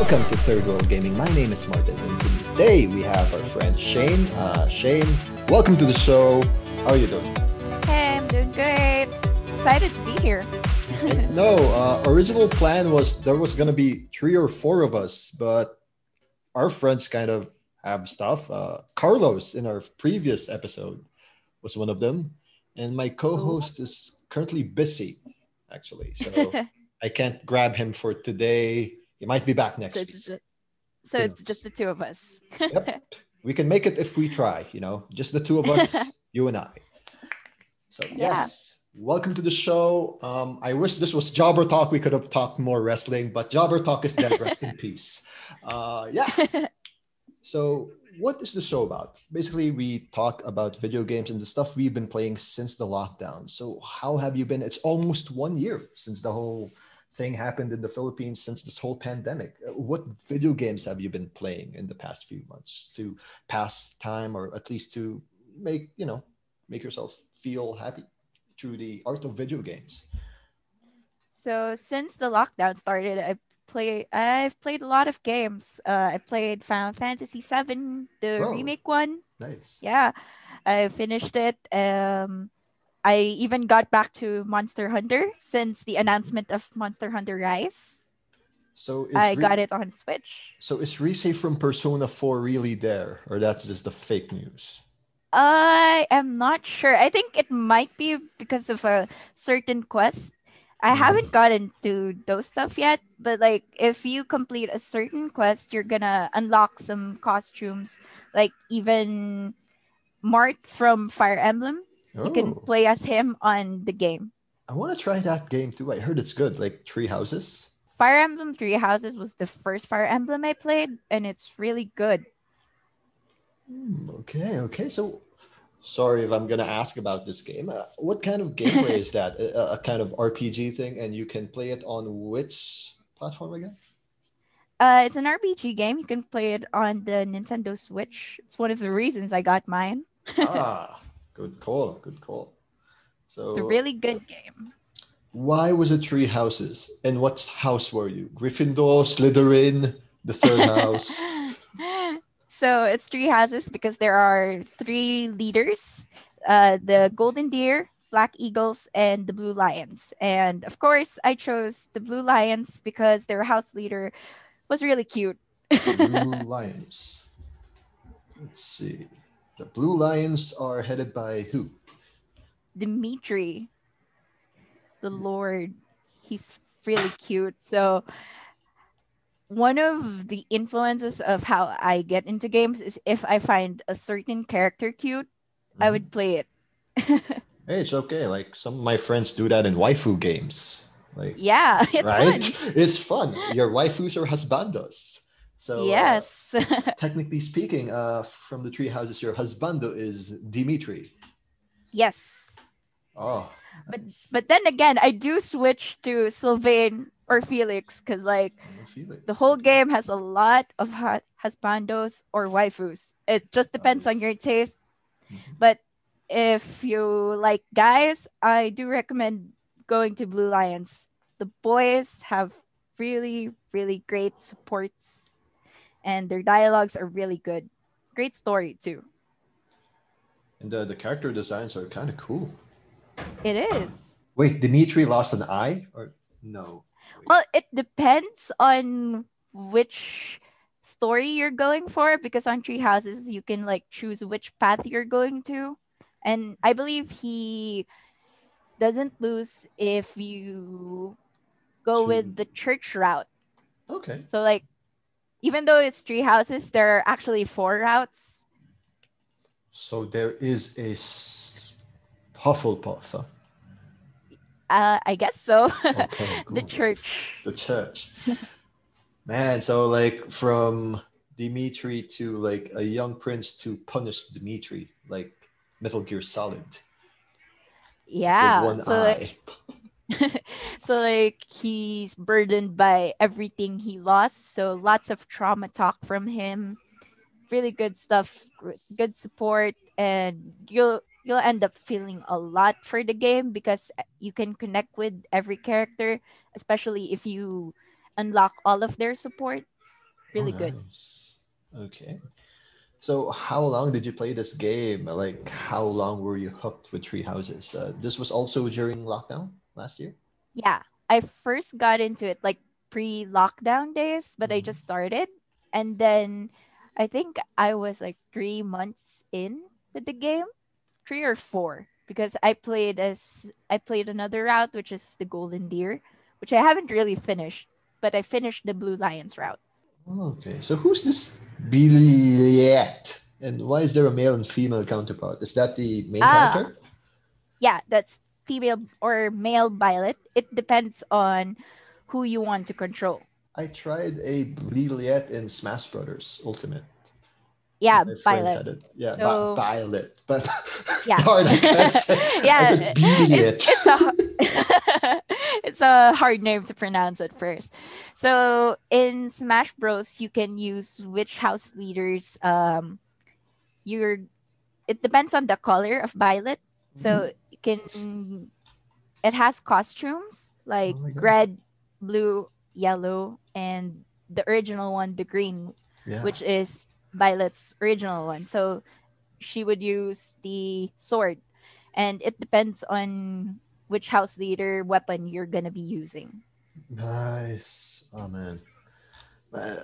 Welcome to Third World Gaming. My name is Martin, and today we have our friend Shane. Uh, Shane, welcome to the show. How are you doing? Hey, I'm doing great. Excited to be here. no, uh, original plan was there was gonna be three or four of us, but our friends kind of have stuff. Uh, Carlos in our previous episode was one of them, and my co-host is currently busy, actually. So I can't grab him for today. He might be back next so week. it's just, so it's just the two of us. Yep. We can make it if we try, you know, just the two of us, you and I. So, Yeah. yes, welcome to the show. Um, I wish this was Jobber Talk. We could have talked more wrestling, but Jobber Talk is dead. Rest in peace. Uh, yeah. So, what is the show about? Basically, we talk about video games and the stuff we've been playing since the lockdown. So, how have you been? It's almost one year since the whole thing happened in the Philippines, since this whole pandemic. Uh, What video games have you been playing in the past few months to pass time or at least to make, you know, make yourself feel happy through the art of video games? so since the lockdown started, I play I've played a lot of games. Uh, I played Final Fantasy VII, the Whoa. remake one. Nice. Yeah, I finished it. Um, I even got back to Monster Hunter since the announcement of Monster Hunter Rise. So, is I Re- got it on Switch. So, is Rise from Persona 4 really there, or that's just the fake news? I am not sure. I think it might be because of a certain quest. I Mhm. haven't gotten to those stuff yet, but like if you complete a certain quest, you're gonna unlock some costumes, like even Mart from Fire Emblem. You can Oh, play as him on the game. I want to try that game too. I heard it's good, like Three Houses. Fire Emblem Three Houses was the first Fire Emblem I played, and it's really good. Hmm, okay, okay. So, sorry if I'm gonna ask about this game. Uh, what kind of gameplay is that? A, a kind of RPG thing, and you can play it on which platform again? Uh, it's an RPG game. You can play it on the Nintendo Switch. It's one of the reasons I got mine. ah, good call, good call. So, It's a really good game. why was it three Houses? And what house were you? Gryffindor, Slytherin, the third house. so it's three houses because there are three leaders uh, the golden deer black eagles and the blue lions and of course i chose the blue lions because their house leader was really cute Blue Lions. Let's see. The Blue Lions are headed by who? dimitri the lord he's really cute so one of the influences of how i get into games is if i find a certain character cute i Mhm. would play it Hey, it's okay. Like some of my friends do that in waifu games. Like yeah it's right? fun It's fun. Your waifus are husbandos. So uh, yes technically speaking, uh, from the three houses, your husbando is Dimitri. yes Oh, But- nice. but then again i do switch to sylvain or felix because like I don't feel it. the whole game has a lot of hu- husbandos or waifus it just depends on your taste Mhm. but if you like guys i do recommend going to blue lions the boys have really really great supports and their dialogues are really good great story too And the, the character designs are kind of cool. it is Wait, Dimitri lost an eye, or no? Well, it depends on which story you're going for because on three houses you can like choose which path you're going to. And I believe he doesn't lose if you go with the church route. Okay. So like even though it's three houses, there are actually four routes. So there is a Hufflepuff. Huh? Uh, I guess so. Okay, the church. the church. Man, so like from Dimitri to like a young prince to punish Dimitri, like Metal Gear Solid. Yeah. With one so like eye. so like he's burdened by everything he lost so lots of trauma talk from him really good stuff good support and you'll you'll end up feeling a lot for the game because uh, you can connect with every character especially if you unlock all of their supports Really Oh, good. Okay. So, how long did you play this game? Like, how long were you hooked with Three Houses? Uh, this was also during lockdown last year. Yeah. I first got into it like pre lockdown days, but I Mhm. just started. And then I think I was like three months in with the game, three or four, because I played as I played another route, which is the Golden Deer, which I haven't really finished, but I finished the Blue Lions route. Okay. So, who's this Byleth? And why is there a male and female counterpart? Is that the main Ah. character? Yeah, that's female or male violet. It depends on who you want to control. I tried a Byleth in Smash Brothers Ultimate. Yeah, violet. Yeah, So- Violet. But Yeah. darn, yeah, it's, it's a it's a hard name to pronounce at first. So in Smash Bros, you can use which house leaders. Um, you're. It depends on the color of violet. Mm-hmm. So you can. It has costumes like Oh red, blue, yellow, and the original one, the green, yeah. which is Violet's original one. So she would use the sword, and it depends on which house leader weapon you're gonna be using. Nice. Oh man. Uh,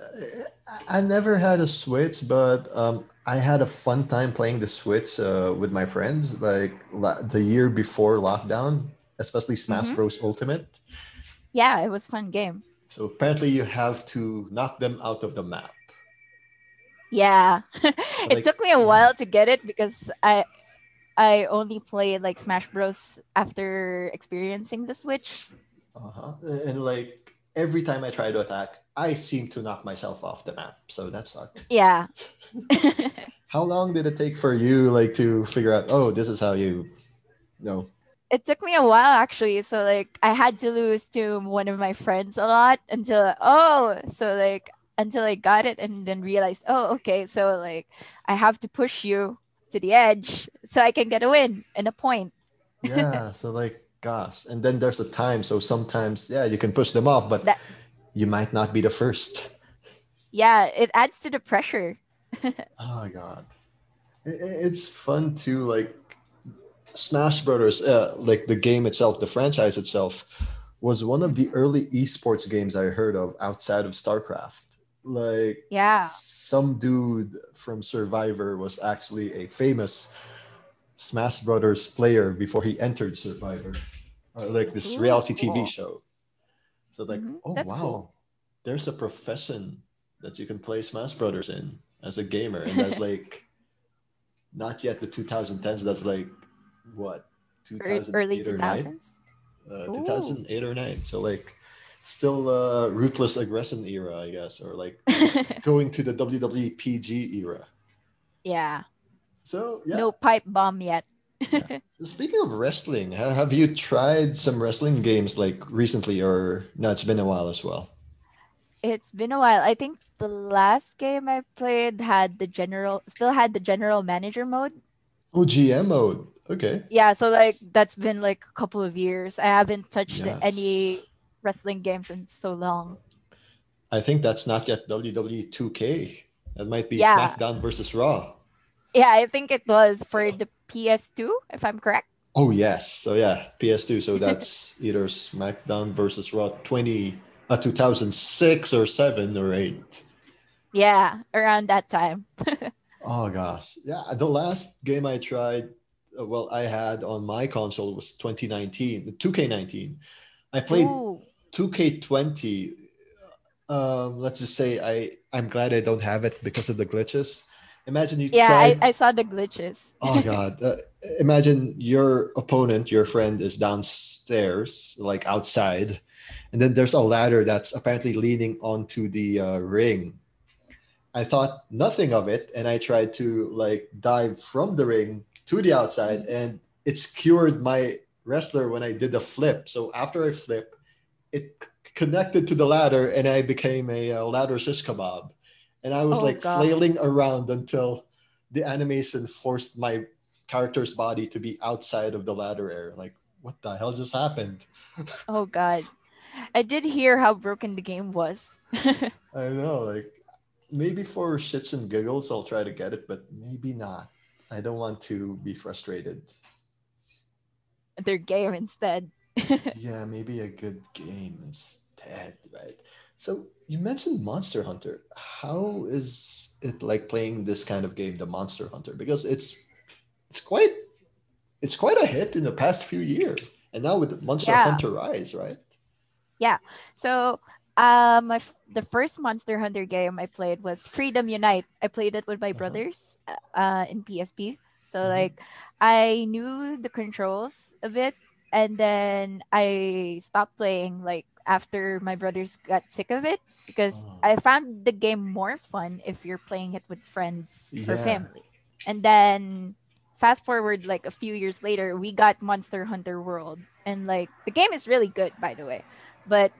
I never had a Switch, but um, I had a fun time playing the Switch uh, with my friends. Like la- the year before lockdown, especially Smash Mhm. Bros. Ultimate. Yeah, it was a fun game. So apparently, you have to knock them out of the map. Yeah, Like, it took me a while to get it because I I only played like Smash Bros after experiencing the Switch. Uh-huh. And like every time I try to attack, I seem to knock myself off the map. So that sucked. Yeah. How long did it take for you, like, to figure out? Oh, this is how you, you know. it took me a while actually so like i had to lose to one of my friends a lot until oh so like until i got it and then realized oh okay so like i have to push you to the edge so i can get a win and a point Yeah. so like, gosh. And then there's the time. So sometimes, yeah, you can push them off, but That- you might not be the first. yeah it adds to the pressure Oh my god, I- I- it's fun to like Smash Brothers, uh, like the game itself, the franchise itself, was one of the early esports games I heard of outside of StarCraft. Like yeah some dude from Survivor was actually a famous Smash Brothers player before he entered Survivor, or like this Ooh, reality TV show. So like, Mhm, oh that's wow, cool. there's a profession that you can play Smash Brothers in as a gamer, and that's like not yet the 2010s. That's like what 2008 early or 9? 2000s uh, 2008 or 9 so like still uh ruthless aggression era i guess or like going to the wwe pg era. Yeah. So yeah. No pipe bomb yet speaking of wrestling have you tried some wrestling games like recently or no it's been a while as well It's been a while. I think the last game I played had the general, still had the general manager mode. oh gm mode okay Yeah, so like that's been like a couple of years. I haven't touched Yes. any wrestling games in so long. i think that's not yet wwe 2k that might be Yeah. smackdown versus raw Yeah, I think it was for the PS2, if I'm correct. Oh yes, so yeah, PS2. So that's either SmackDown versus Raw 20, uh, 2006 or seven or eight. Yeah, around that time. Oh gosh, yeah. The last game I tried, uh, well, I had on my console was 2019, 2K19. I played Ooh, 2K20. Um, let's just say I I'm glad I don't have it because of the glitches. Imagine you yeah, tried. I, I saw the glitches. Oh god! Uh, imagine your opponent, your friend, is downstairs, like outside, and then there's a ladder that's apparently leaning onto the uh, ring. I thought nothing of it, and I tried to like dive from the ring to the outside, and it skewered my wrestler when I did the flip. So after I flip, it c- connected to the ladder, and I became a uh, ladder shish kebab, and I was Oh, like God. flailing around until the animation forced my character's body to be outside of the ladder area. Like, what the hell just happened? Oh god. I did hear how broken the game was. I know, like, maybe for shits and giggles, I'll try to get it, but maybe not. I don't want to be frustrated. Their game instead. yeah, maybe a good game instead, right? So you mentioned Monster Hunter. How is it like playing this kind of game, the Monster Hunter? Because it's it's quite it's quite a hit in the past few years, and now with Monster Yeah. Hunter Rise, right? Yeah. So, um, my, f- the first Monster Hunter game I played was Freedom Unite. I played it with my Uh-huh. brothers uh, in PSP. So, Mhm. like, I knew the controls a bit, and then I stopped playing, like, after my brothers got sick of it because Oh. I found the game more fun if you're playing it with friends or family. And then fast forward like a few years later, we got Monster Hunter World. And like the game is really good by the way. But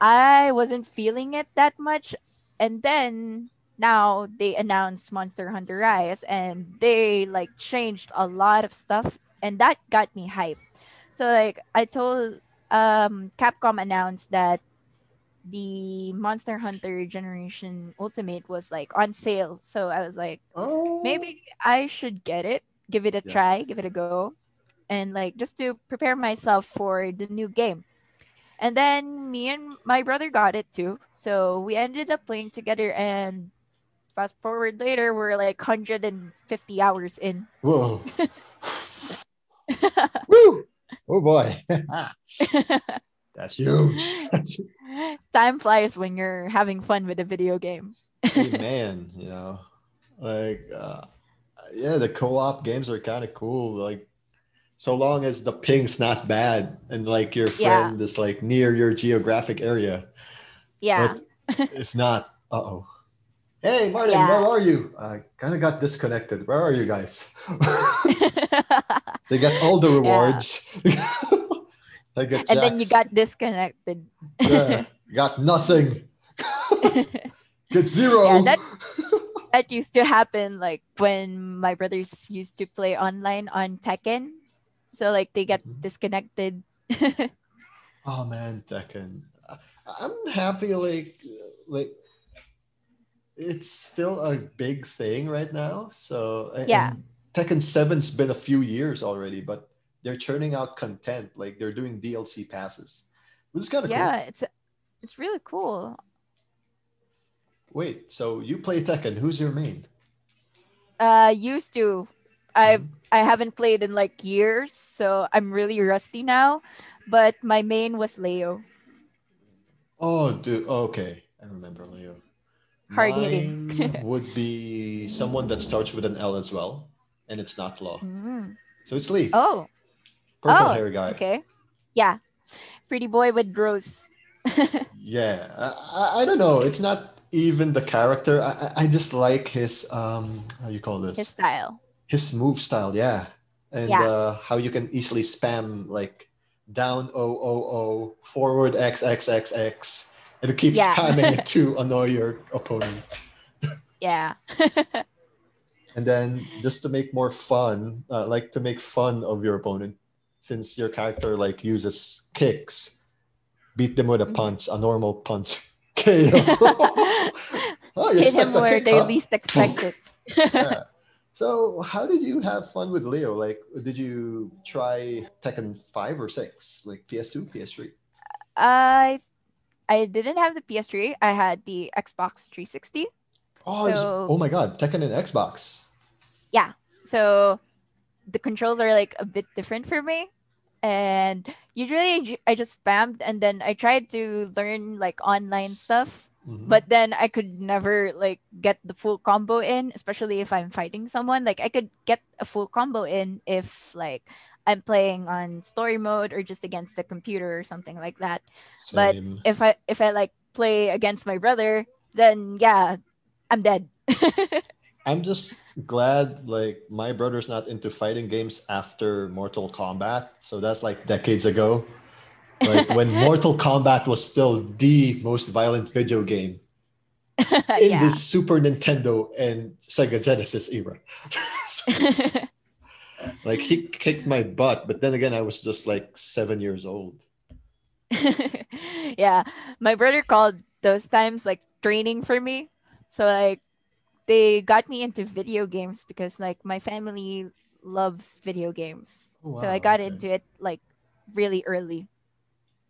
I wasn't feeling it that much. And then now they announced Monster Hunter Rise and they like changed a lot of stuff and that got me hyped. So like I told um Capcom announced that the Monster Hunter Generation Ultimate was like on sale. So I was like Oh, maybe I should get it, give it a Yeah. try, give it a go, and like just to prepare myself for the new game. And then me and my brother got it too. So we ended up playing together and fast forward later we're like 150 hours in. Whoa. Woo! Oh boy. That's huge. Time flies when you're having fun with a video game. hey, man, you know, like, uh, yeah, the co-op games are kind of cool. Like, so long as the ping's not bad and like your Yeah. friend is like near your geographic area. Yeah. But if not, uh oh. Hey, Martin, Yeah. where are you? I kind of got disconnected. Where are you guys? They get all the rewards. get and then you got disconnected. yeah, got nothing. Get zero. Yeah, that- that used to happen like when my brothers used to play online on Tekken. So like they get Mhm. disconnected. Oh man, Tekken. I'm happy. Like, like it's still a big thing right now. So Yeah. and Tekken Seven's been a few years already, but they're churning out content. Like they're doing DLC passes, which is kind of yeah, it's it's really cool. cool. Wait, so you play Tekken? Who's your main? Uh used to. I Mhm. I haven't played in like years, so I'm really rusty now. But my main was Leo. Oh, dude. Okay, I remember Leo. Hard hitting. Would be someone that starts with an L as well, and it's not Law. Mm. So it's Lee, Oh, purple oh, hair guy. okay. Yeah. Pretty boy with rose. Yeah, I, I- don't know. It's not even the character. I, I- I just like his um, how you call this? His style. His move style. Yeah, and Yeah. Uh, how you can easily spam like down O O O forward X X X X, and it keeps Yeah. spamming it to annoy your opponent. Yeah. And then just to make more fun, uh, like to make fun of your opponent, since your character like uses kicks, beat them with a Mhm. punch, a normal punch. KO. oh, you Hit him where kick, they huh? least expect it. yeah. So, how did you have fun with Leo? Like, did you try Tekken 5 or 6? Like PS2, PS3? I I didn't have the PS3. I had the Xbox 360. Oh, So- oh my god, Tekken and Xbox. Yeah. So the controls are like a bit different for me. And usually I just spammed and then I tried to learn like online stuff, Mhm. but then I could never like get the full combo in, especially if I'm fighting someone. Like I could get a full combo in if like I'm playing on story mode or just against the computer or something like that. but if I if I like play against my brother, then yeah, I'm dead. I'm just glad like my brother's not into fighting games after Mortal Kombat. So that's like decades ago. Like when Mortal Kombat was still the most violent video game in yeah. the Super Nintendo and Sega Genesis era. So, like he kicked my butt, but then again I was just like 7 years old. yeah. My brother called those times like training for me So like they got me into video games because like my family loves video games. Oh, so I got okay. into it like really early.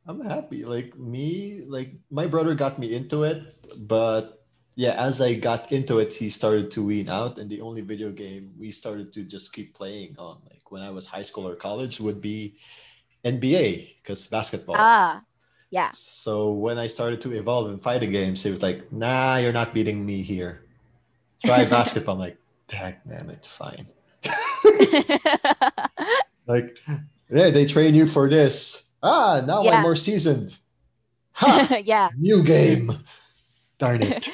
I'm happy. Like me, like my brother got me into it, but yeah, as I got into it, he started to wean out, and the only video game we started to just keep playing on, like when I was high school or college, would be NBA because basketball. Ah, yeah. So when I started to evolve in fighting games, it was like, "Nah, you're not beating me here. Try basketball." I'm like, damn it, fine." Like, yeah, they train you for this. Ah, now Yeah. I'm more seasoned. Ha! yeah. New game. Darn it.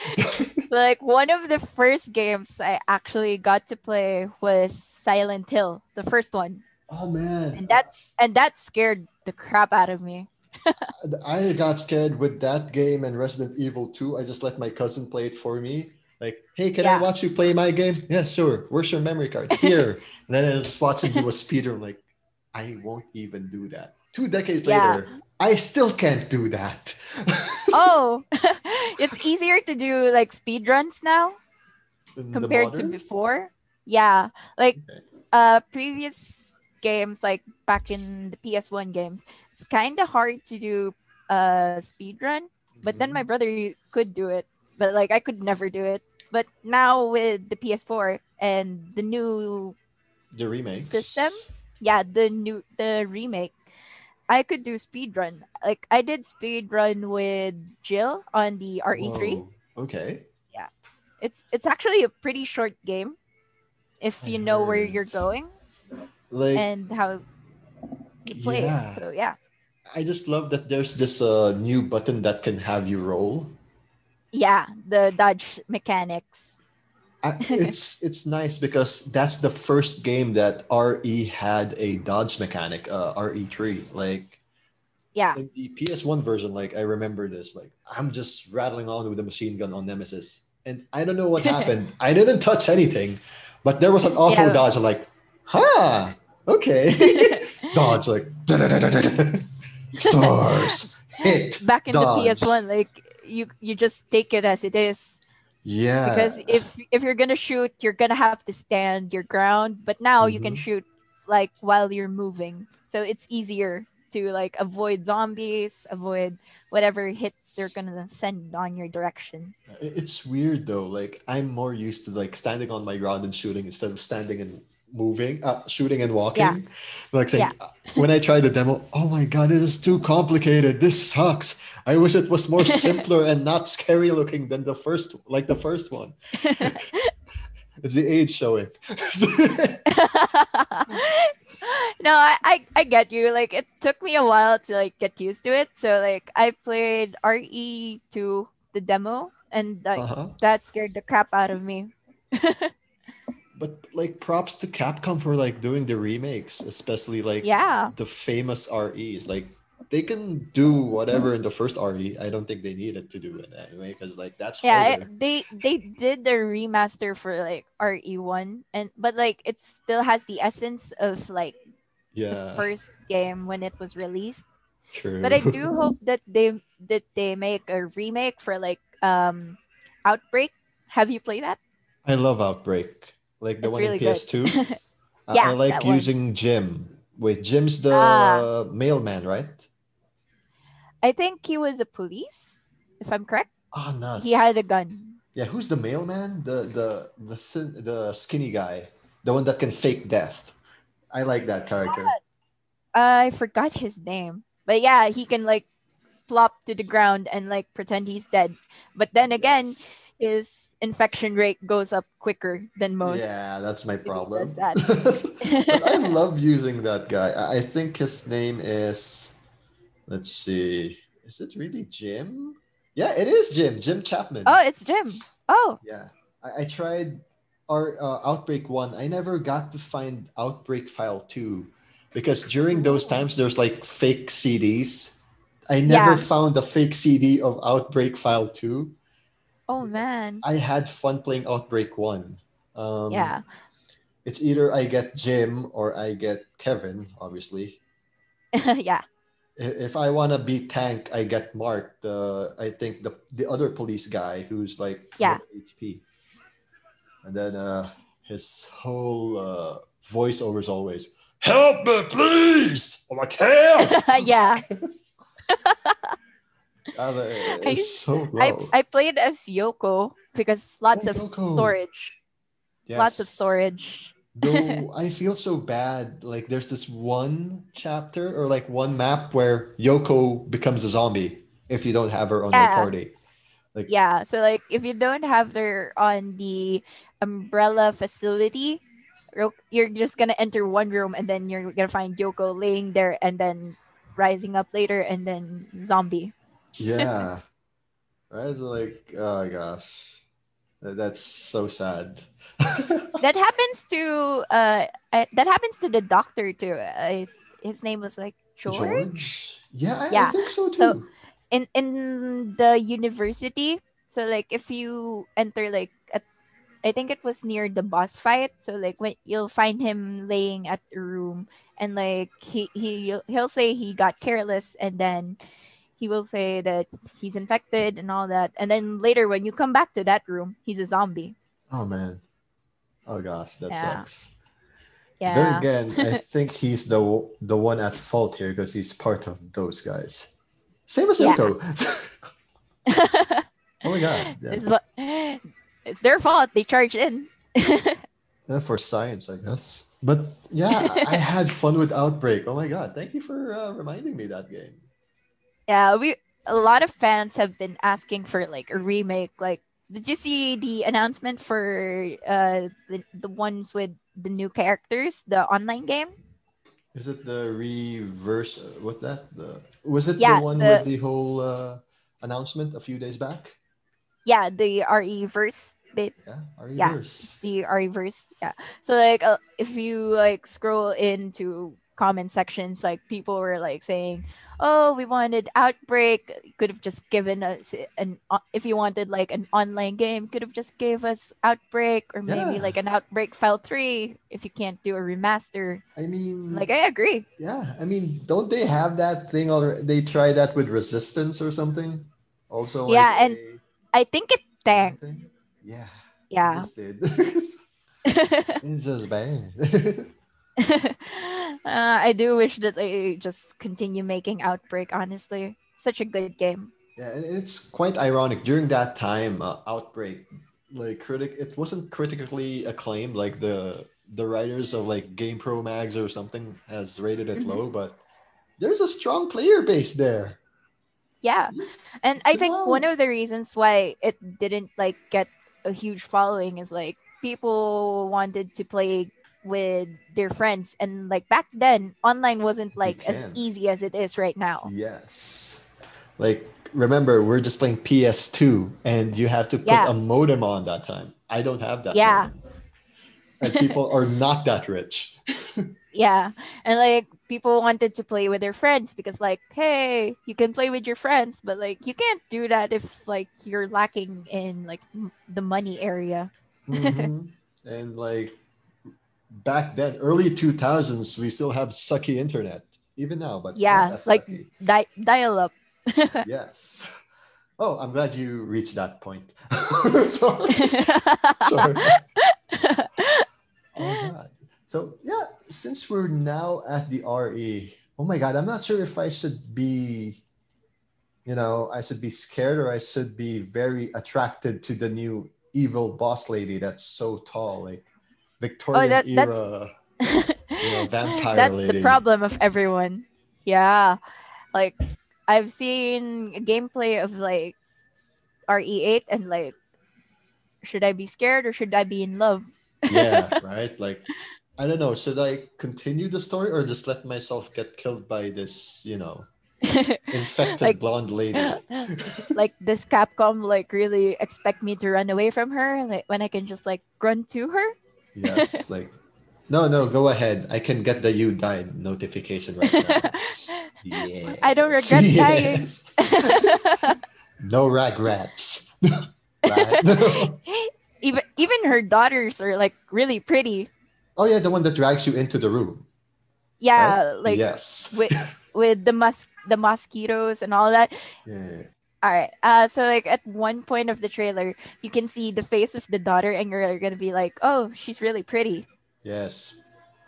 Like one of the first games I actually got to play was Silent Hill, the first one. oh man. And that and that scared the crap out of me. I got scared with that game and Resident Evil 2. I just let my cousin play it for me. Like, hey, can I watch you play my game? Yeah, sure. Where's your memory card? Here. and then I was watching you was speeder. I'm like, I won't even do that. Two decades Yeah. later, I still can't do that. Oh, it's easier to do like speed runs now In compared to before. Yeah, like Okay. uh previous games like back in the PS1 games, it's kind of hard to do a speed run, but then my mm-hmm. brother could do it, but like I could never do it. But now with the PS4 and the new the remake system, yeah, the new the remake, I could do speed run. Like I did speed run with Jill on the RE3. Okay. Yeah. It's it's actually a pretty short game if I you know where you're going Like and how you play Yeah. it. So yeah. I just love that there's this uh, new button that can have you roll. Yeah, the dodge mechanics. I, it's it's nice because that's the first game that RE had a dodge mechanic, uh, RE3. Like Yeah. in the PS1 version, like I remember this, like I'm just rattling on with a machine gun on Nemesis, and I don't know what happened. I didn't touch anything, but there was an auto Yeah. dodge. I'm like, huh, okay, dodge like stars hit. Back in dodge. the PS1, like you you just take it as it is. Yeah, Because if if you're gonna shoot, you're gonna have to stand your ground. But now you can Mhm. shoot like while you're moving. So it's easier to like avoid zombies, avoid whatever hits they're gonna send on your direction. It's weird though. Like I'm more used to like standing on my ground and shooting instead of standing and moving, uh, shooting and walking. Like saying, Yeah. uh, when I tried the demo, oh my god, this is too complicated. This sucks. I wish it was more simpler and not scary looking than the first, like the first one. It's the age showing. no, I, I I get you. Like it took me a while to like get used to it. So like I played RE to the demo and like uh-huh. that scared the crap out of me. But like props to Capcom for like doing the remakes, especially like Yeah. the famous REs. Like they can do whatever in the first RE. I don't think they needed to do it anyway, because like that's Yeah, it, they they did the remaster for like RE1 and but like it still has the essence of like the yeah, first game when it was released. true. But I do hope that they that they make a remake for like um Outbreak. Have you played that? I love Outbreak, like the It's one really in. PS2. I- Yeah, I like using Jim. Wait, Jim's the Ah. mailman, right? I think he was a police, if I'm correct. Ah, nuts. He had a gun. Yeah, who's the mailman? The the the thin, the skinny guy, the one that can fake death. I like that character. I forgot his name. But yeah, he can like flop to the ground and like pretend he's dead. But then again, his infection rate goes up quicker than most. Yeah, that's my problem. that. I love using that guy. I think his name is. Let's see. Is it really Jim? Yeah, it is Jim. Jim Chapman. Oh, it's Jim. Oh, Yeah, I, I tried our uh, Outbreak one. I never got to find Outbreak File two because during those times there's like fake CDs. I never Yeah. found the fake CD of Outbreak File two. Oh man. I had fun playing Outbreak one. Um, yeah. it's either I get Jim or I get Kevin, obviously. yeah. if I want to be tank, I get Mark. The I think the the other police guy who's like Yeah. HP, and then uh, his whole uh, voiceover is always "Help me, please! I'm like help!" yeah. I- it's so low. I played as Yoko because lots Oh, of Yoko. storage. Lots of storage. Though I feel so bad. Like there's this one chapter or like one map where Yoko becomes a zombie if you don't have her on your party. Like Yeah. So like if you don't have her on the umbrella facility, you're just gonna enter one room and then you're gonna find Yoko laying there and then rising up later and then zombie. Yeah. right? It's like, oh my gosh. That- That's so sad. That happens to uh, uh that happens to the doctor too. Uh, his name was like George. george? Yeah, I, I Yeah. think so too. So- in in the university so like if you enter like at, i think it was near the boss fight so like when you'll find him laying at the room and like he he he'll say he got careless and then he will say that he's infected and all that and then later when you come back to that room he's a zombie oh man. Oh gosh, that Yeah. sucks. Then again, I think he's the the one at fault here because he's part of those guys. Same as Yeah. Oh my god. Yeah. it's, what- it's their fault they charged in Yeah, for science, I guess. But yeah, I had fun with Outbreak. Oh my god! Thank you for uh, reminding me that game. Yeah, we a lot of fans have been asking for like a remake. Like, did you see the announcement for uh the, the ones with the new characters, the online game? Is it the reverse? uh, What that? The was it Yeah, the one the- with the whole uh, announcement a few days back? Yeah, the RE verse bit. Yeah, Yeah. reverse? It's the RE verse. Yeah. So like, uh, if you like scroll into comment sections, like people were like saying, "Oh, we wanted Outbreak. You Could have just given us an uh, if you wanted like an online game, could have just gave us Outbreak or maybe Yeah. like an Outbreak File Three if you can't do a remaster." I mean, Like I agree. yeah. I mean, don't they have that thing already? They tried that with Resistance or something. Also, Yeah, and I think it tanked. Yeah, Yeah. It's just bad. uh, I do wish that they just continue making Outbreak. Honestly, such a good game. Yeah, and it's quite ironic. During that time, uh, Outbreak, like critic, it wasn't critically acclaimed. Like the the writers of like Game Pro Mags or something has rated it Mhm. low, but there's a strong player base there. Yeah, and I think Wow. one of the reasons why it didn't like get a huge following is like people wanted to play with their friends, and like back then, online wasn't like as easy as it is right now. Yes, like remember we're just playing PS2, and you have to put Yeah. a modem on that time. I don't have that. Yeah. modem. and people are not that rich. Yeah, and like people wanted to play with their friends because like, hey, you can play with your friends, but like you can't do that if like you're lacking in like m- the money area. Mhm. and like back then, early 2000s, we still have sucky internet, even now, but Yeah, like di- dial up. yes. Oh, I'm glad you reached that point. Sorry. Sorry. Oh god. So yeah, since we're now at the RE, oh my god, I'm not sure if I should be, you know, I should be scared or I should be very attracted to the new evil boss lady that's so tall, like Victorian Oh, that- that's- era. you know, vampire That's lady. the problem of everyone. Yeah. Like I've seen gameplay of like RE8 and like should I be scared or should I be in love? yeah, right. Like, I don't know. Should I continue the story or just let myself get killed by this, you know, infected Like- blonde lady? like this Capcom like really expect me to run away from her like when I can just like run to her? Yes, like no, no, go ahead. I can get the you died notification right now. Yeah. I don't regret dying. no regrets. right? even even her daughters are like really pretty. oh yeah, the one that drags you into the room. Yeah, like yes. with with the mus the mosquitoes and all that. Yeah. All right. Uh, so like at one point of the trailer, you can see the face of the daughter, and you're gonna be like, "Oh, she's really pretty." Yes.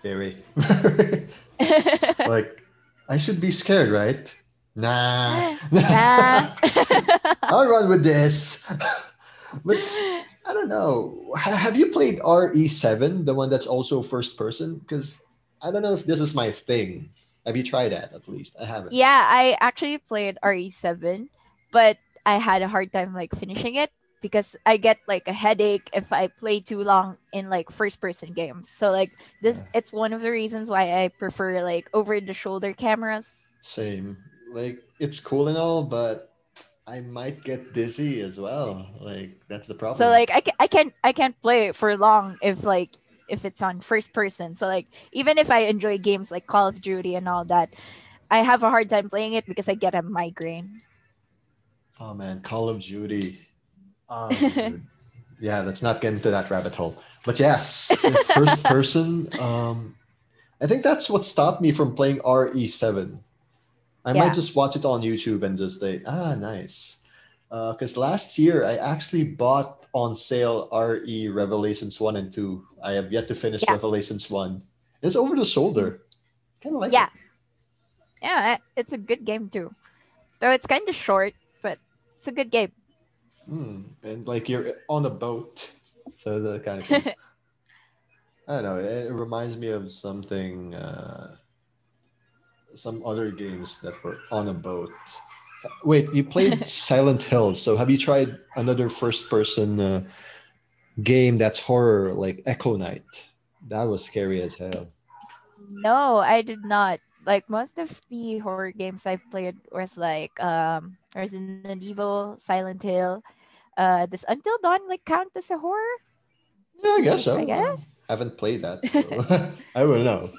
Very. like, I should be scared, right? Nah. Nah. I'll run with this. but I don't know. Have you played RE7, the one that's also first person? Because I don't know if this is my thing. Have you tried that at least? I haven't. yeah, I actually played RE7, but I had a hard time like finishing it because I get like a headache if I play too long in like first person games. So like this it's one of the reasons why I prefer like over the shoulder cameras. Same. Like, it's cool and all, but I might get dizzy as well. Like, that's the problem. So like I can I can't I can't play it for long if like if it's on first person. So like even if I enjoy games like Call of Duty and all that, I have a hard time playing it because I get a migraine. Oh man, Call of Duty. Dude. yeah, let's not get into that rabbit hole. But yes, first person. Um, I think that's what stopped me from playing RE7. I Yeah. might just watch it on YouTube and just say, ah, nice. Because last year I actually bought on sale RE Revelations 1 and 2. I have yet to finish Yeah. Revelations 1. It's over the shoulder. Kind of like Yeah. it. Yeah, it's a good game too. Though it's kind of short, it's a good game. Mm, and like you're on a boat. So the kind of I don't know. It reminds me of something, uh, some other games that were on a boat. Wait, you played Silent Hill. So have you tried another first-person uh, game that's horror, like Echo Night? That was scary as hell. No, I did not. Like most of the horror games I've played was like um Resident Evil, Silent Hill. Uh does Until Dawn like count as a horror? Yeah, I guess so. I guess. haven't played that. so I don't know.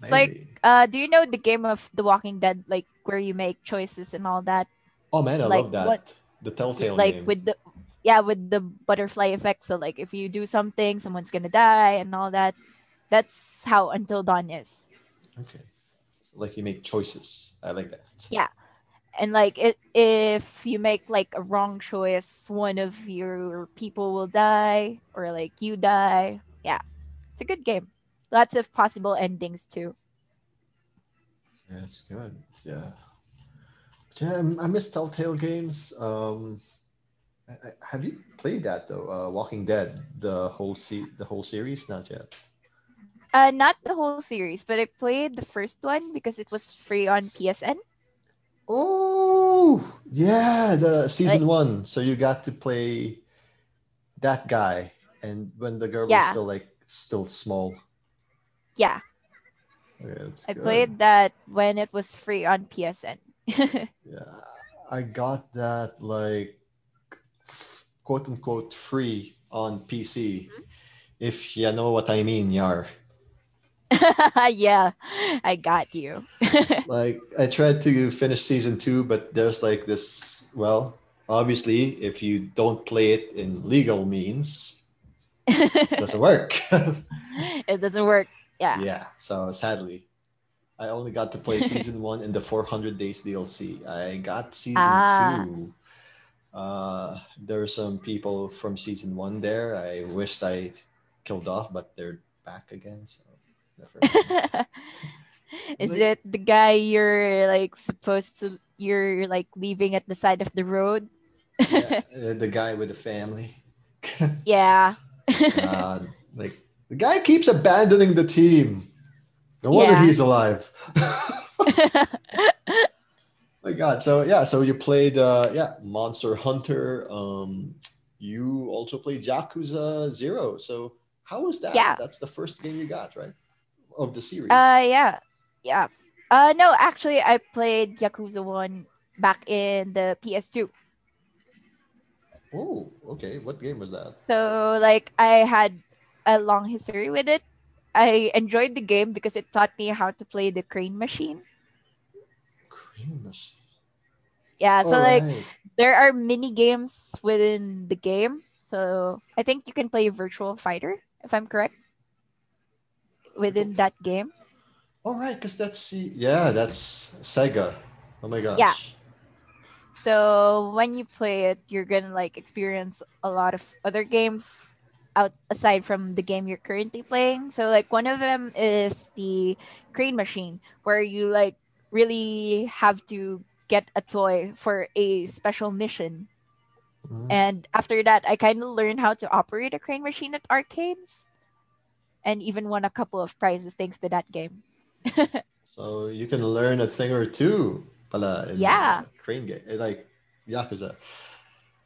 It's like- Uh do you know the game of The Walking Dead, like where you make choices and all that? oh man, I like, love that. what- The Telltale like game. with the yeah, with the butterfly effect. So like if you do something, someone's gonna die and all that. That's how Until Dawn is. Okay. Like you make choices. I like that. Yeah. and like it if you make like a wrong choice one of your people will die or like you die yeah it's a good game lots of possible endings too Yeah, it's good. Yeah. Yeah, I miss Telltale games. Um, have you played that though? Uh, Walking Dead, the whole se- the whole series? Not yet. Uh not the whole series but i played the first one because it was free on psn Oh, yeah, the season one. So you got to play that guy, and when the girl was still like still small. yeah Yeah, i good. played that when it was free on psn Yeah, I got that like quote unquote free on PC. Mm-hmm. If you know what I mean, Yar. yeah i got you Like I tried to finish season two, but there's like this. Well, obviously, if you don't play it in legal means, it doesn't work. it doesn't work yeah yeah. So sadly, I only got to play season one in the 400 days DLC. I got season Ah. two. Uh, there are some people from season one there. I wish I killed off, but they're back again. So. Is Like- it the guy you're like supposed to you're like leaving at the side of the road? yeah, uh, the guy with the family. yeah. Uh, like the guy keeps abandoning the team. No wonder Yeah. he's alive. My God. So yeah, so you played uh yeah, Monster Hunter. Um you also played Yakuza Zero. So how was that? Yeah. That's the first game you got, right? Of the series. uh yeah. Yeah. Uh no, actually I played Yakuza 1 back in the PS2. oh, okay. What game was that? So like I had a long history with it. I enjoyed the game because it taught me how to play the crane machine. Crane Machine. Yeah, so like Alright. there are mini games within the game. So I think you can play Virtua Fighter, if I'm correct, within that game. All right, because that's the yeah, that's Sega. Oh my gosh. Yeah. So when you play it, you're gonna like experience a lot of other games out aside from the game you're currently playing. So like one of them is the crane machine where you like really have to get a toy for a special mission. Mhm. And after that, I kind of learned how to operate a crane machine at arcades and even won a couple of prizes thanks to that game. So you can learn a thing or two, pala, in Yeah. crane game, eh, like Yakuza.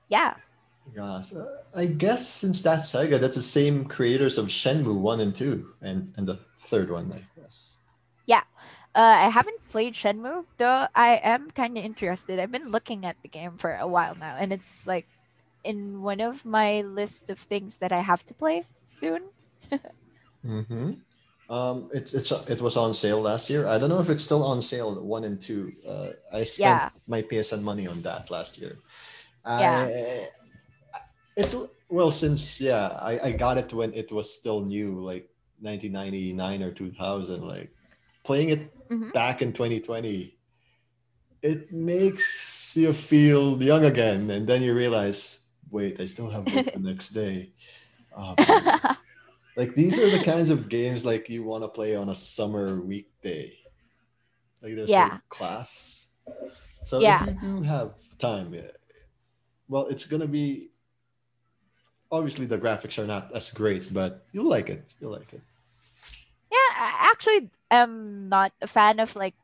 yeah. Yes, uh, I guess since that's Sega, that's the same creators of Shenmue one and two, and and the third one, I guess. Yeah, uh, I haven't played Shenmue, though I am kind of interested. I've been looking at the game for a while now, and it's like in one of my list of things that I have to play soon. Mm-hmm. Um, it, it's it was on sale last year. I don't know if it's still on sale. One and two. Uh, I spent Yeah. my PSN money on that last year. Yeah. I, it well since yeah I, I got it when it was still new like 1999 or 2000 like playing it Mhm. back in 2020 it makes you feel young again and then you realize wait i still have work the next day Oh, man. like these are the kinds of games like you want to play on a summer weekday like there's Yeah. no class so Yeah. if you do have time well it's gonna be obviously the graphics are not as great but you'll like it you'll like it Yeah, I actually am not a fan of like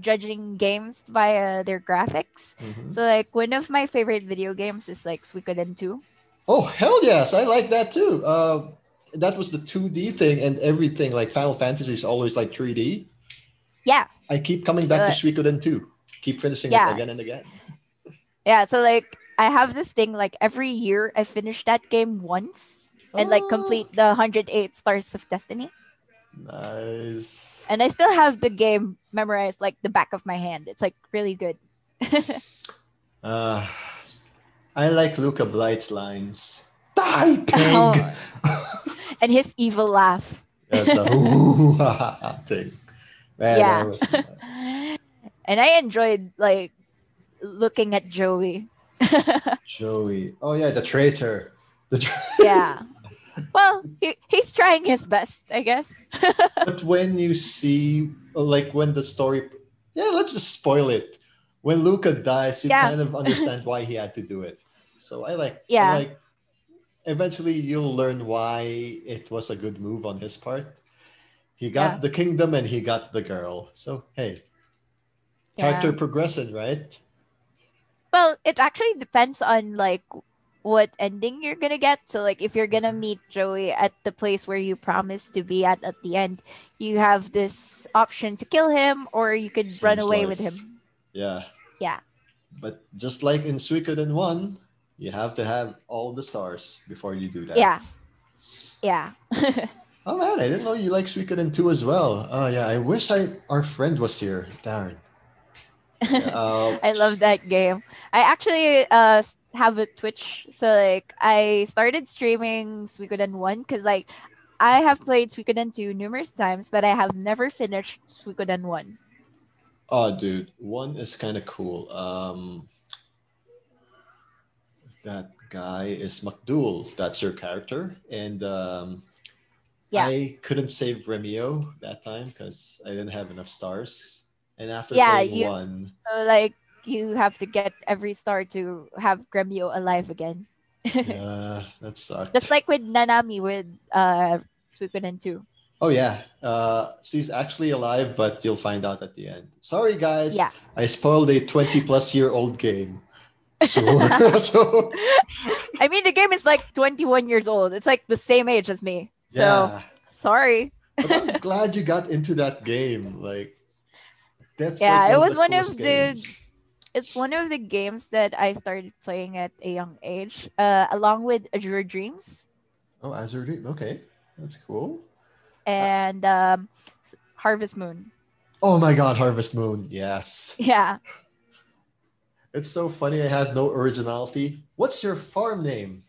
judging games via their graphics. Mhm. So like one of my favorite video games is like Suikoden 2. oh hell yes i like that too uh that was the 2d thing and everything like final fantasy is always like 3d Yeah. i keep coming back to Uh, suikoden 2 keep finishing yeah. it again and again Yeah, so like I have this thing like every year I finish that game once and like Oh. complete the 108 stars of destiny. nice And I still have the game memorized like the back of my hand. It's like really good. Uh, I like Luca Blight's lines. Die, pig! Oh. and his evil laugh. The thing. Man, Yeah. that was, and I enjoyed like looking at Jowy. Jowy. Oh yeah, the traitor. The tra- yeah. Well, he, he's trying his best, I guess. but when you see, like, when the story, yeah, let's just spoil it. When Luca dies, you Yeah. kind of understand why he had to do it. So I like, I Yeah. like. Eventually, you'll learn why it was a good move on his part. He got Yeah. the kingdom and he got the girl. So hey, character progression, right? Well, it actually depends on like what ending you're gonna get. So like if you're gonna mm-hmm. meet Jowy at the place where you promised to be at at the end, you have this option to kill him or you could run away like- with him. Yeah. Yeah. But just like in Suikoden 1, you have to have all the stars before you do that. Yeah. Yeah. Oh man, I didn't know you like Suikoden 2 as well. Oh yeah, I wish I our friend was here, Darren. Uh, I love that game. I actually uh have a Twitch, so like I started streaming Suikoden one because like I have played Suikoden two numerous times, but I have never finished Suikoden one. Oh, dude, one is kind of cool. Um, that guy is McDohl. That's your character, and um, Yeah. I couldn't save Gremio that time because I didn't have enough stars. And after Yeah, you- one, So like you have to get every star to have Gremio alive again. yeah, that sucked. Just like with Nanami with uh Suikoden two. Oh yeah, uh, she's actually alive, but you'll find out at the end. Sorry, guys. Yeah. I spoiled a twenty-plus year old game. So, so I mean the game is like twenty one years old. It's like the same age as me. So yeah. sorry. But I'm glad you got into that game. Like, that's Yeah, like it was one of the- It's one of the games that I started playing at a young age, uh, along with Azure Dreams Oh, Azure Dream. Okay, that's cool. and um, Harvest Moon. Oh my God, Harvest Moon. Yes, Yeah. It's so funny. I had no originality. What's your farm name?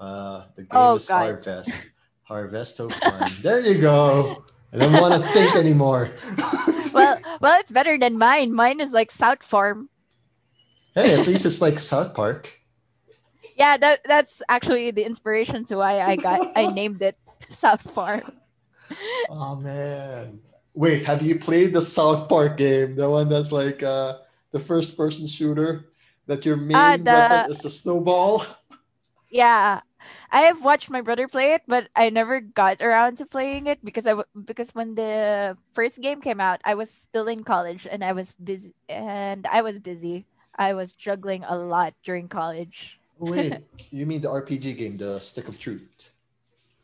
Uh, the game Oh, is God. Harvest. Harvesto Farm. there you go. I don't want to think anymore. well, well, it's better than mine. Mine is like South Farm. hey, at least it's like South Park. Yeah, that that's actually the inspiration to why I got I named it South Farm. Oh man. Wait, have you played the South Park game? The one that's like uh the first person shooter that your main Ah, the- weapon is a snowball? Yeah, I have watched my brother play it, but I never got around to playing it because I because when the first game came out, I was still in college and I was busy and I was busy. I was juggling a lot during college. Wait, you mean the RPG game, the Stick of Truth?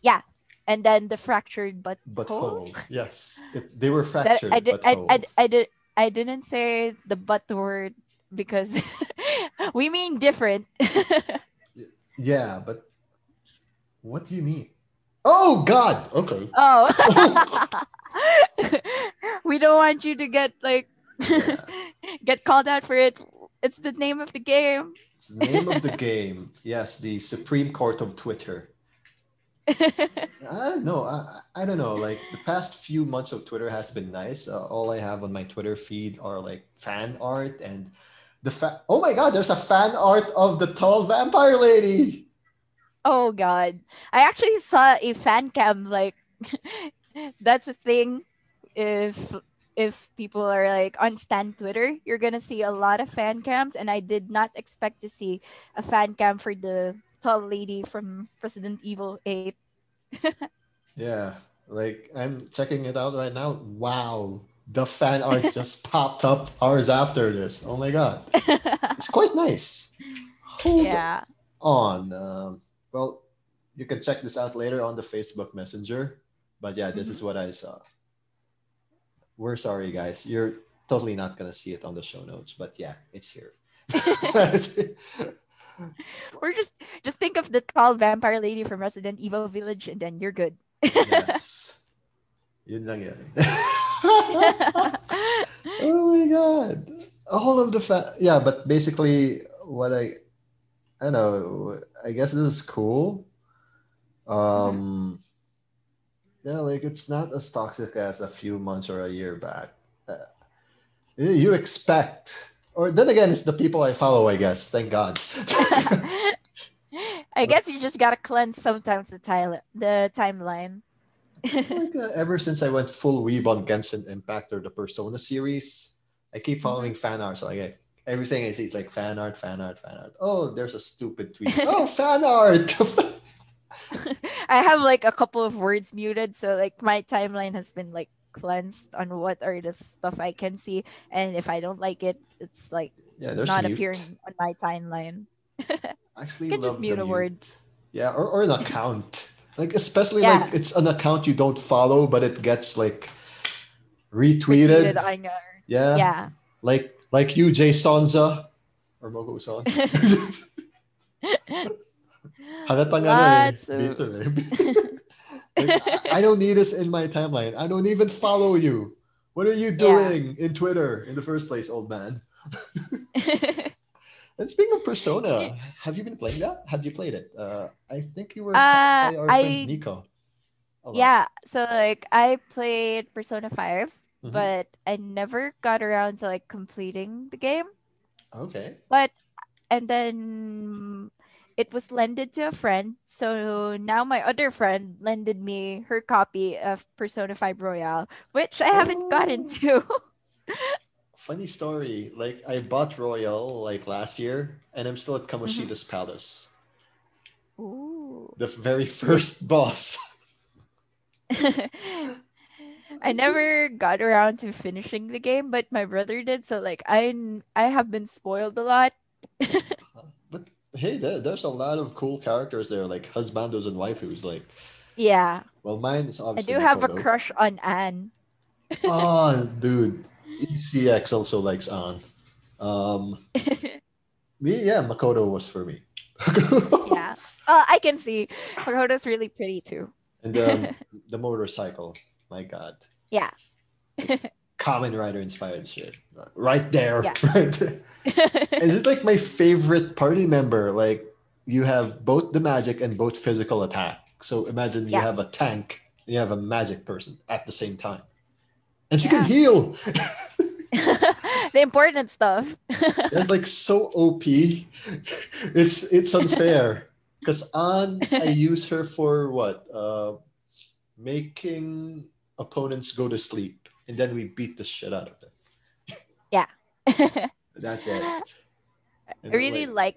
Yeah, and then the fractured but But hole? Yes. It, they were That fractured. I did I. I, I did I didn't say the but word because we mean different. Yeah, but what do you mean? Oh God! Okay. oh. we don't want you to get like Yeah. get called out for it. It's the name of the game. It's the name of the game. Yes, the Supreme Court of Twitter. I don't know. I, I don't know. Like the past few months of Twitter has been nice. Uh, all I have on my Twitter feed are like fan art and the fa- Oh my God! There's a fan art of the tall vampire lady. oh god. I actually saw a fan cam like that's a thing if if people are like on Stan Twitter, you're gonna see a lot of fan cams and I did not expect to see a fan cam for the tall lady from Resident Evil 8. Yeah, like I'm checking it out right now. Wow, the fan art just popped up hours after this. Oh my God, it's quite nice. Hold yeah. on. Um, well, you can check this out later on the Facebook Messenger. But yeah, this is what I saw. We're sorry, guys. You're totally not gonna see it on the show notes, but yeah, it's here. Or just just think of the tall vampire lady from Resident Evil Village and then you're good. yes. Yun lang yan. oh my god. All of the fa- yeah, but basically what I I don't know, I guess this is cool. Um yeah, like it's not as toxic as a few months or a year back. Uh, you expect or then again it's the people I follow, I guess. Thank God. I guess you just gotta cleanse sometimes the tile the timeline. like uh, ever since I went full weeb on Genshin Impact or the Persona series, I keep following fan art. So like I- everything I see is like fan art, fan art, fan art. Oh, there's a stupid tweet. oh, fan art. I have like a couple of words muted, so like my timeline has been like cleansed on what are the stuff I can see, and if I don't like it, it's like yeah, there's not mute. appearing on my timeline. Actually, Can just mute a word. Yeah, or, or an account. Like especially Yeah. like it's an account you don't follow, but it gets like retweeted. Retweeted yeah. yeah. Like like you, Jay Sonza or Mocha Uson. Halatang ano eh. Lots eh. Like, I, don't need this in my timeline. I don't even follow you. What are you doing in Twitter in the first place, old man? And speaking of Persona, have you been playing that? Have you played it? Uh, I think you were Uh, I- Nico. yeah, so like I played Persona 5, Mhm. but I never got around to like completing the game. Okay. But and then it was lended to a friend. So now my other friend lended me her copy of Persona 5 Royal, which I haven't gotten to. Funny story. Like I bought Royal like last year, and I'm still at Mm-hmm. Kamoshida's Palace, Ooh. the very first boss. I never got around to finishing the game, but my brother did. So like I I have been spoiled a lot. Hey, there, there's a lot of cool characters there, like husbandos and waifus. Like, Yeah, well, mine is I obviously. do have a crush on Ann. Oh, dude, ECX also likes Ann. Um, me, yeah, Makoto was for me. yeah. Oh, I can see. Makoto's really pretty too. and um, the motorcycle, my God. Yeah. Kamen Rider inspired shit. Right there. Yeah. Right there. Like my favorite party member. Like you have both the magic and both physical attack. So imagine you have a tank and you have a magic person at the same time, and she Yeah. can heal. the important stuff. It's like so OP. It's it's unfair because on I use her for what? Uh, making opponents go to sleep, and then we beat the shit out of them. Yeah. That's it. And really like-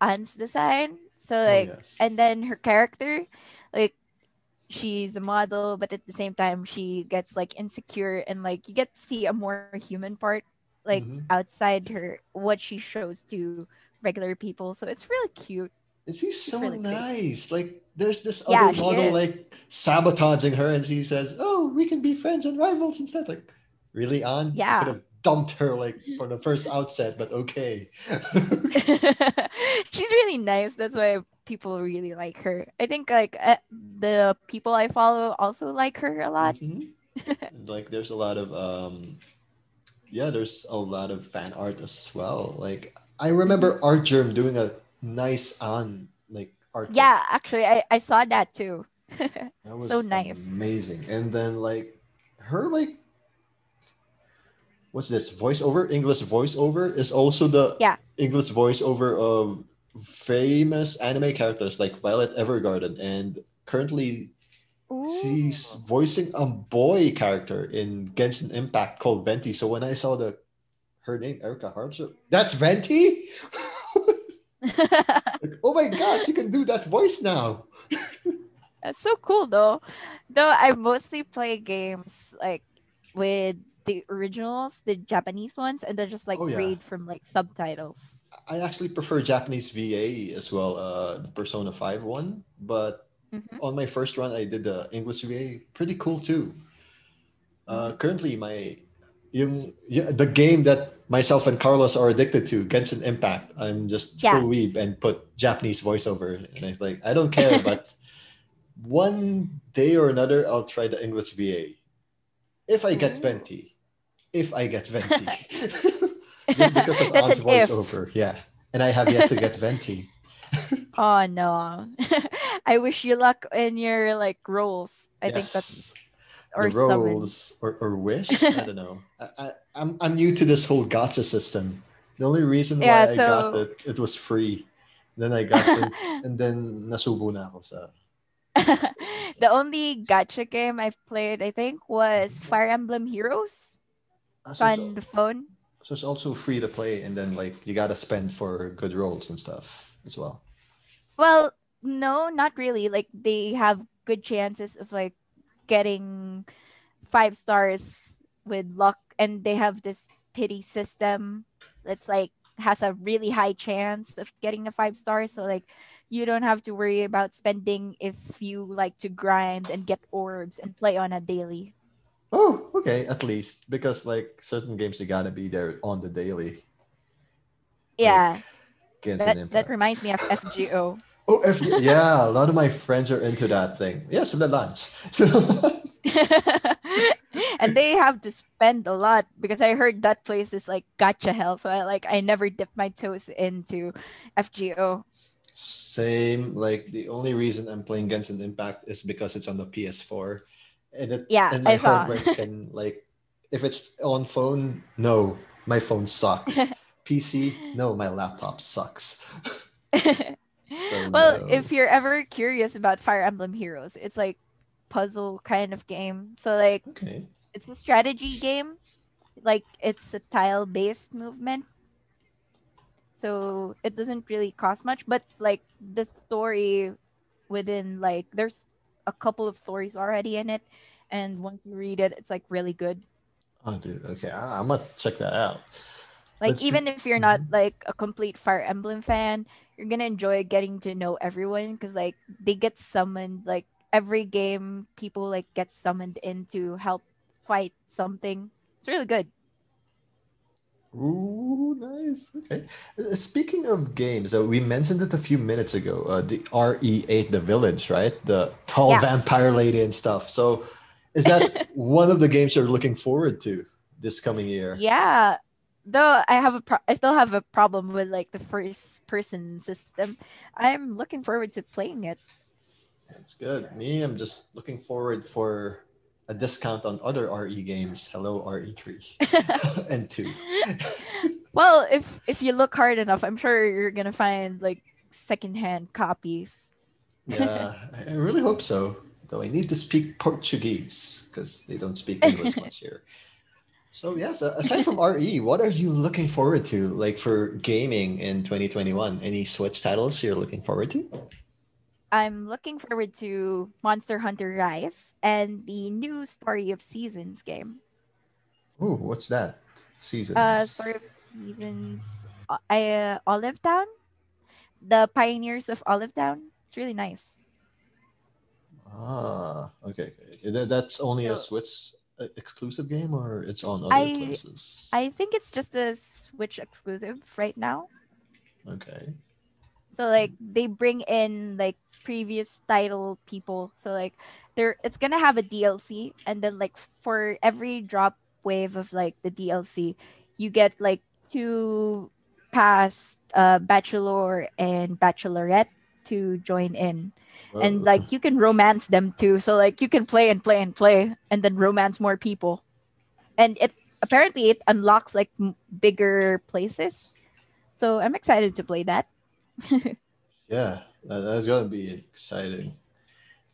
Ann's design. So oh, like yes. and then her character like she's a model but at the same time she gets like insecure and like you get to see a more human part like Mhm. outside her what she shows to regular people so it's really cute And she's so really great. nice. Like there's this Yeah, other model like sabotaging her, and she says, "Oh, we can be friends and rivals instead." Like, really? You Yeah. could have dumped her like for the first outset, but okay. she's really nice that's why people really like her i think like uh, the people i follow also like her a lot Mhm. Like, there's a lot of um, yeah, there's a lot of fan art as well. Like, I remember Mm-hmm. Artgerm doing a nice on like art. yeah actually i, I saw that too That was So nice. Amazing. And then like her like what's this? Voiceover? English voiceover is also the Yeah. English voiceover of famous anime characters like Violet Evergarden and currently she's voicing a boy character in Genshin Impact called Venti. So when I saw the her name, Erika Harlacher, that's Venti? like, oh my god, she can do that voice now. That's so cool though. Though I mostly play games like with the originals, the Japanese ones, and then just like Oh, yeah. read from like subtitles. I actually prefer Japanese VA as well, uh, the Persona 5 one. But Mhm. on my first run, I did the English VA. Pretty cool too. Uh, currently, my yung, the game that myself and Carlos are addicted to, Genshin Impact. I'm just Yeah. full weeb and put Japanese voiceover, and I like I don't care, but one day or another, I'll try the English VA. If I get Ooh. Venti, if I get Venti, just because of That's an if. voiceover, yeah. And I have yet to get Venti. Oh no. I wish you luck in your like roles. I think that's Yes. Or the roles or, or wish. I don't know. I, I, I'm I'm new to this whole gacha system. The only reason why Yeah, I got it, it was free. Then I got it, and then nasubo na ako sa. the only gacha game I've played, I think, was Fire Emblem Heroes Ah, so on the phone. So it's also free to play, and then like you gotta spend for good rolls and stuff as well. Well, no, not really. Like they have good chances of like getting five stars with luck, and they have this pity system that's like has a really high chance of getting a five star. So like you don't have to worry about spending if you like to grind and get orbs and play on a daily. Oh, okay, at least because like certain games you gotta be there on the daily. Yeah, Genshin that, that reminds me of FGO. Oh, yeah, a lot of my friends are into that thing. Yes, the lunch. So and they have to spend a lot because I heard that place is like gacha hell. So I like I never dipped my toes into FGO. Same. Like the only reason I'm playing Genshin Impact is because it's on the PS4, and it, Yeah, and my I rate can like if it's on phone, no, my phone sucks. PC, no, my laptop sucks. So well, no. if you're ever curious about Fire Emblem Heroes, it's like puzzle kind of game. So like okay, it's a strategy game. Like it's a tile based movement. So it doesn't really cost much, but like the story within like there's a couple of stories already in it. And once you read it, it's like really good. oh dude, okay, I, I'm gonna check that out. Like Let's do- even if you're not Mhm. like a complete Fire Emblem fan, you're gonna enjoy getting to know everyone because like they get summoned like every game people like get summoned in to help fight something. It's really good. Ooh, nice. Okay. Uh, Speaking of games, uh, we mentioned it a few minutes ago. Uh, the RE8, the village, right? The tall Yeah. vampire lady and stuff. So, is that one of the games you're looking forward to this coming year? Yeah. Though I have a pro- I still have a problem with like the first person system. I'm looking forward to playing it. That's good. Me, I'm just looking forward for a discount on other RE games. Hello, RE3 and 2. well, if if you look hard enough, I'm sure you're gonna find like secondhand copies. yeah, I really hope so. Though I need to speak Portuguese because they don't speak English much here. So yes, aside from RE, what are you looking forward to, like for gaming in 2021? Any Switch titles you're looking forward to? I'm looking forward to Monster Hunter Rise and the new Story of Seasons game. Oh, what's that? Seasons. Uh, Story of Seasons. Uh, uh, Olive Town. The Pioneers of Olive Town. It's really nice. Ah, okay. That's only so, a Switch uh, exclusive game, or it's on other I, places. I think it's just a Switch exclusive right now. Okay. So like they bring in like previous title people. So like there it's gonna have a DLC and then like for every drop wave of like the DLC, you get like two past uh bachelor and bachelorette to join in. And like you can romance them too. So like you can play and play and play and then romance more people. And it apparently it unlocks like m- bigger places. So I'm excited to play that. yeah, that's gonna be exciting.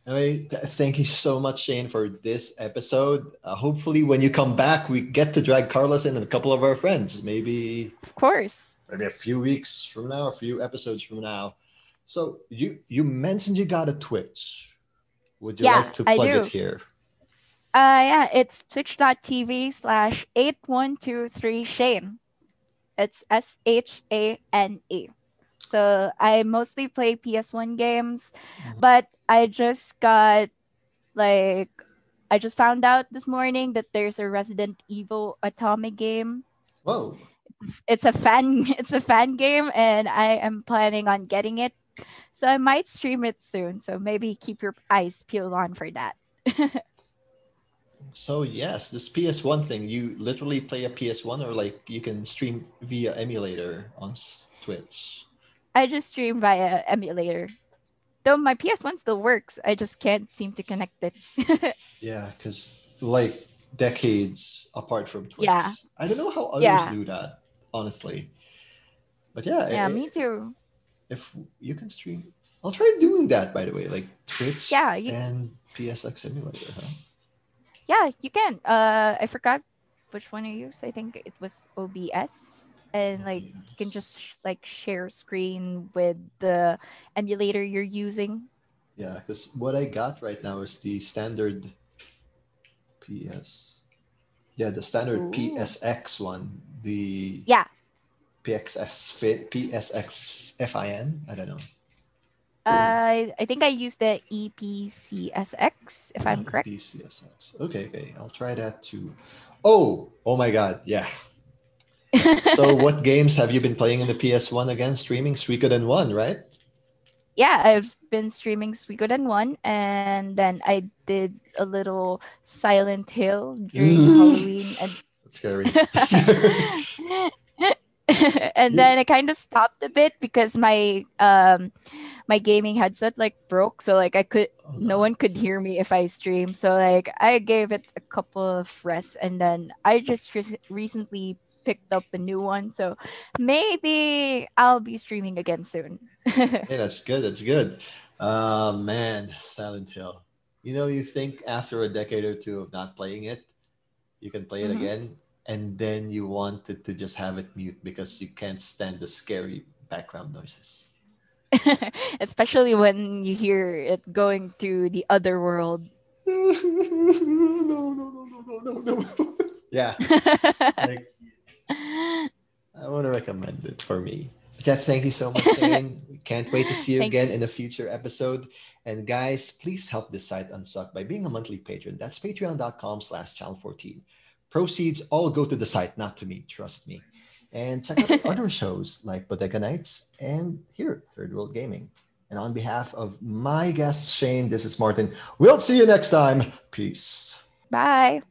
Anyway, th- thank you so much, Shane, for this episode. Uh, hopefully, when you come back, we get to drag Carlos in and a couple of our friends. Maybe, of course, maybe a few weeks from now, a few episodes from now. So you you mentioned you got a Twitch. Would you yeah, like to plug it here? Uh yeah, it's twitch.tv slash eight one two three Shane. It's S H A N E. So I mostly play PS1 games, mm-hmm. but I just got like I just found out this morning that there's a Resident Evil Atomic game. Whoa. It's a fan it's a fan game and I am planning on getting it. So I might stream it soon. So maybe keep your eyes peeled on for that. so yes, this PS1 thing, you literally play a PS1 or like you can stream via emulator on Twitch. I just stream via emulator. Though my PS1 still works, I just can't seem to connect it. yeah, because like decades apart from Twitch. Yeah. I don't know how others yeah. do that, honestly. But yeah. Yeah, it, me too. If you can stream, I'll try doing that. By the way, like Twitch. Yeah. You... And PSX emulator, huh? Yeah, you can. Uh, I forgot which one you used. I think it was OBS and like you can just like share screen with the emulator you're using yeah because what i got right now is the standard ps yeah the standard Ooh. psx one the yeah pxs fit psx fin i don't know uh, I think I used the EPCSX, if I'm correct. EPCSX. Okay, okay. I'll try that too. Oh, oh my God. Yeah so what games have you been playing in the PS1 again? Streaming Suikoden 1, right? Yeah, I've been streaming Suikoden 1 and then I did a little Silent Hill during Halloween and That's scary. and then I kind of stopped a bit because my um my gaming headset like broke so like I could oh, no. one could hear me if I stream so like I gave it a couple of rests and then I just re- recently picked up a new one. So maybe I'll be streaming again soon. hey, that's good. That's good. Uh, man, Silent Hill. You know, you think after a decade or two of not playing it, you can play it mm-hmm. again, and then you wanted to just have it mute because you can't stand the scary background noises. Especially when you hear it going to the other world. no, no, no, no, no, no, no. Yeah. like, I want to recommend it for me. Jeff, thank you so much, Shane. Can't wait to see you again in a future episode. And guys, please help this site unsuck by being a monthly patron. That's patreon.com slash channel 14. Proceeds all go to the site, not to me. Trust me. And check out other shows like Bodega Nights and here, Third World Gaming. And on behalf of my guest, Shane, this is Martin. We'll see you next time. Peace. Bye.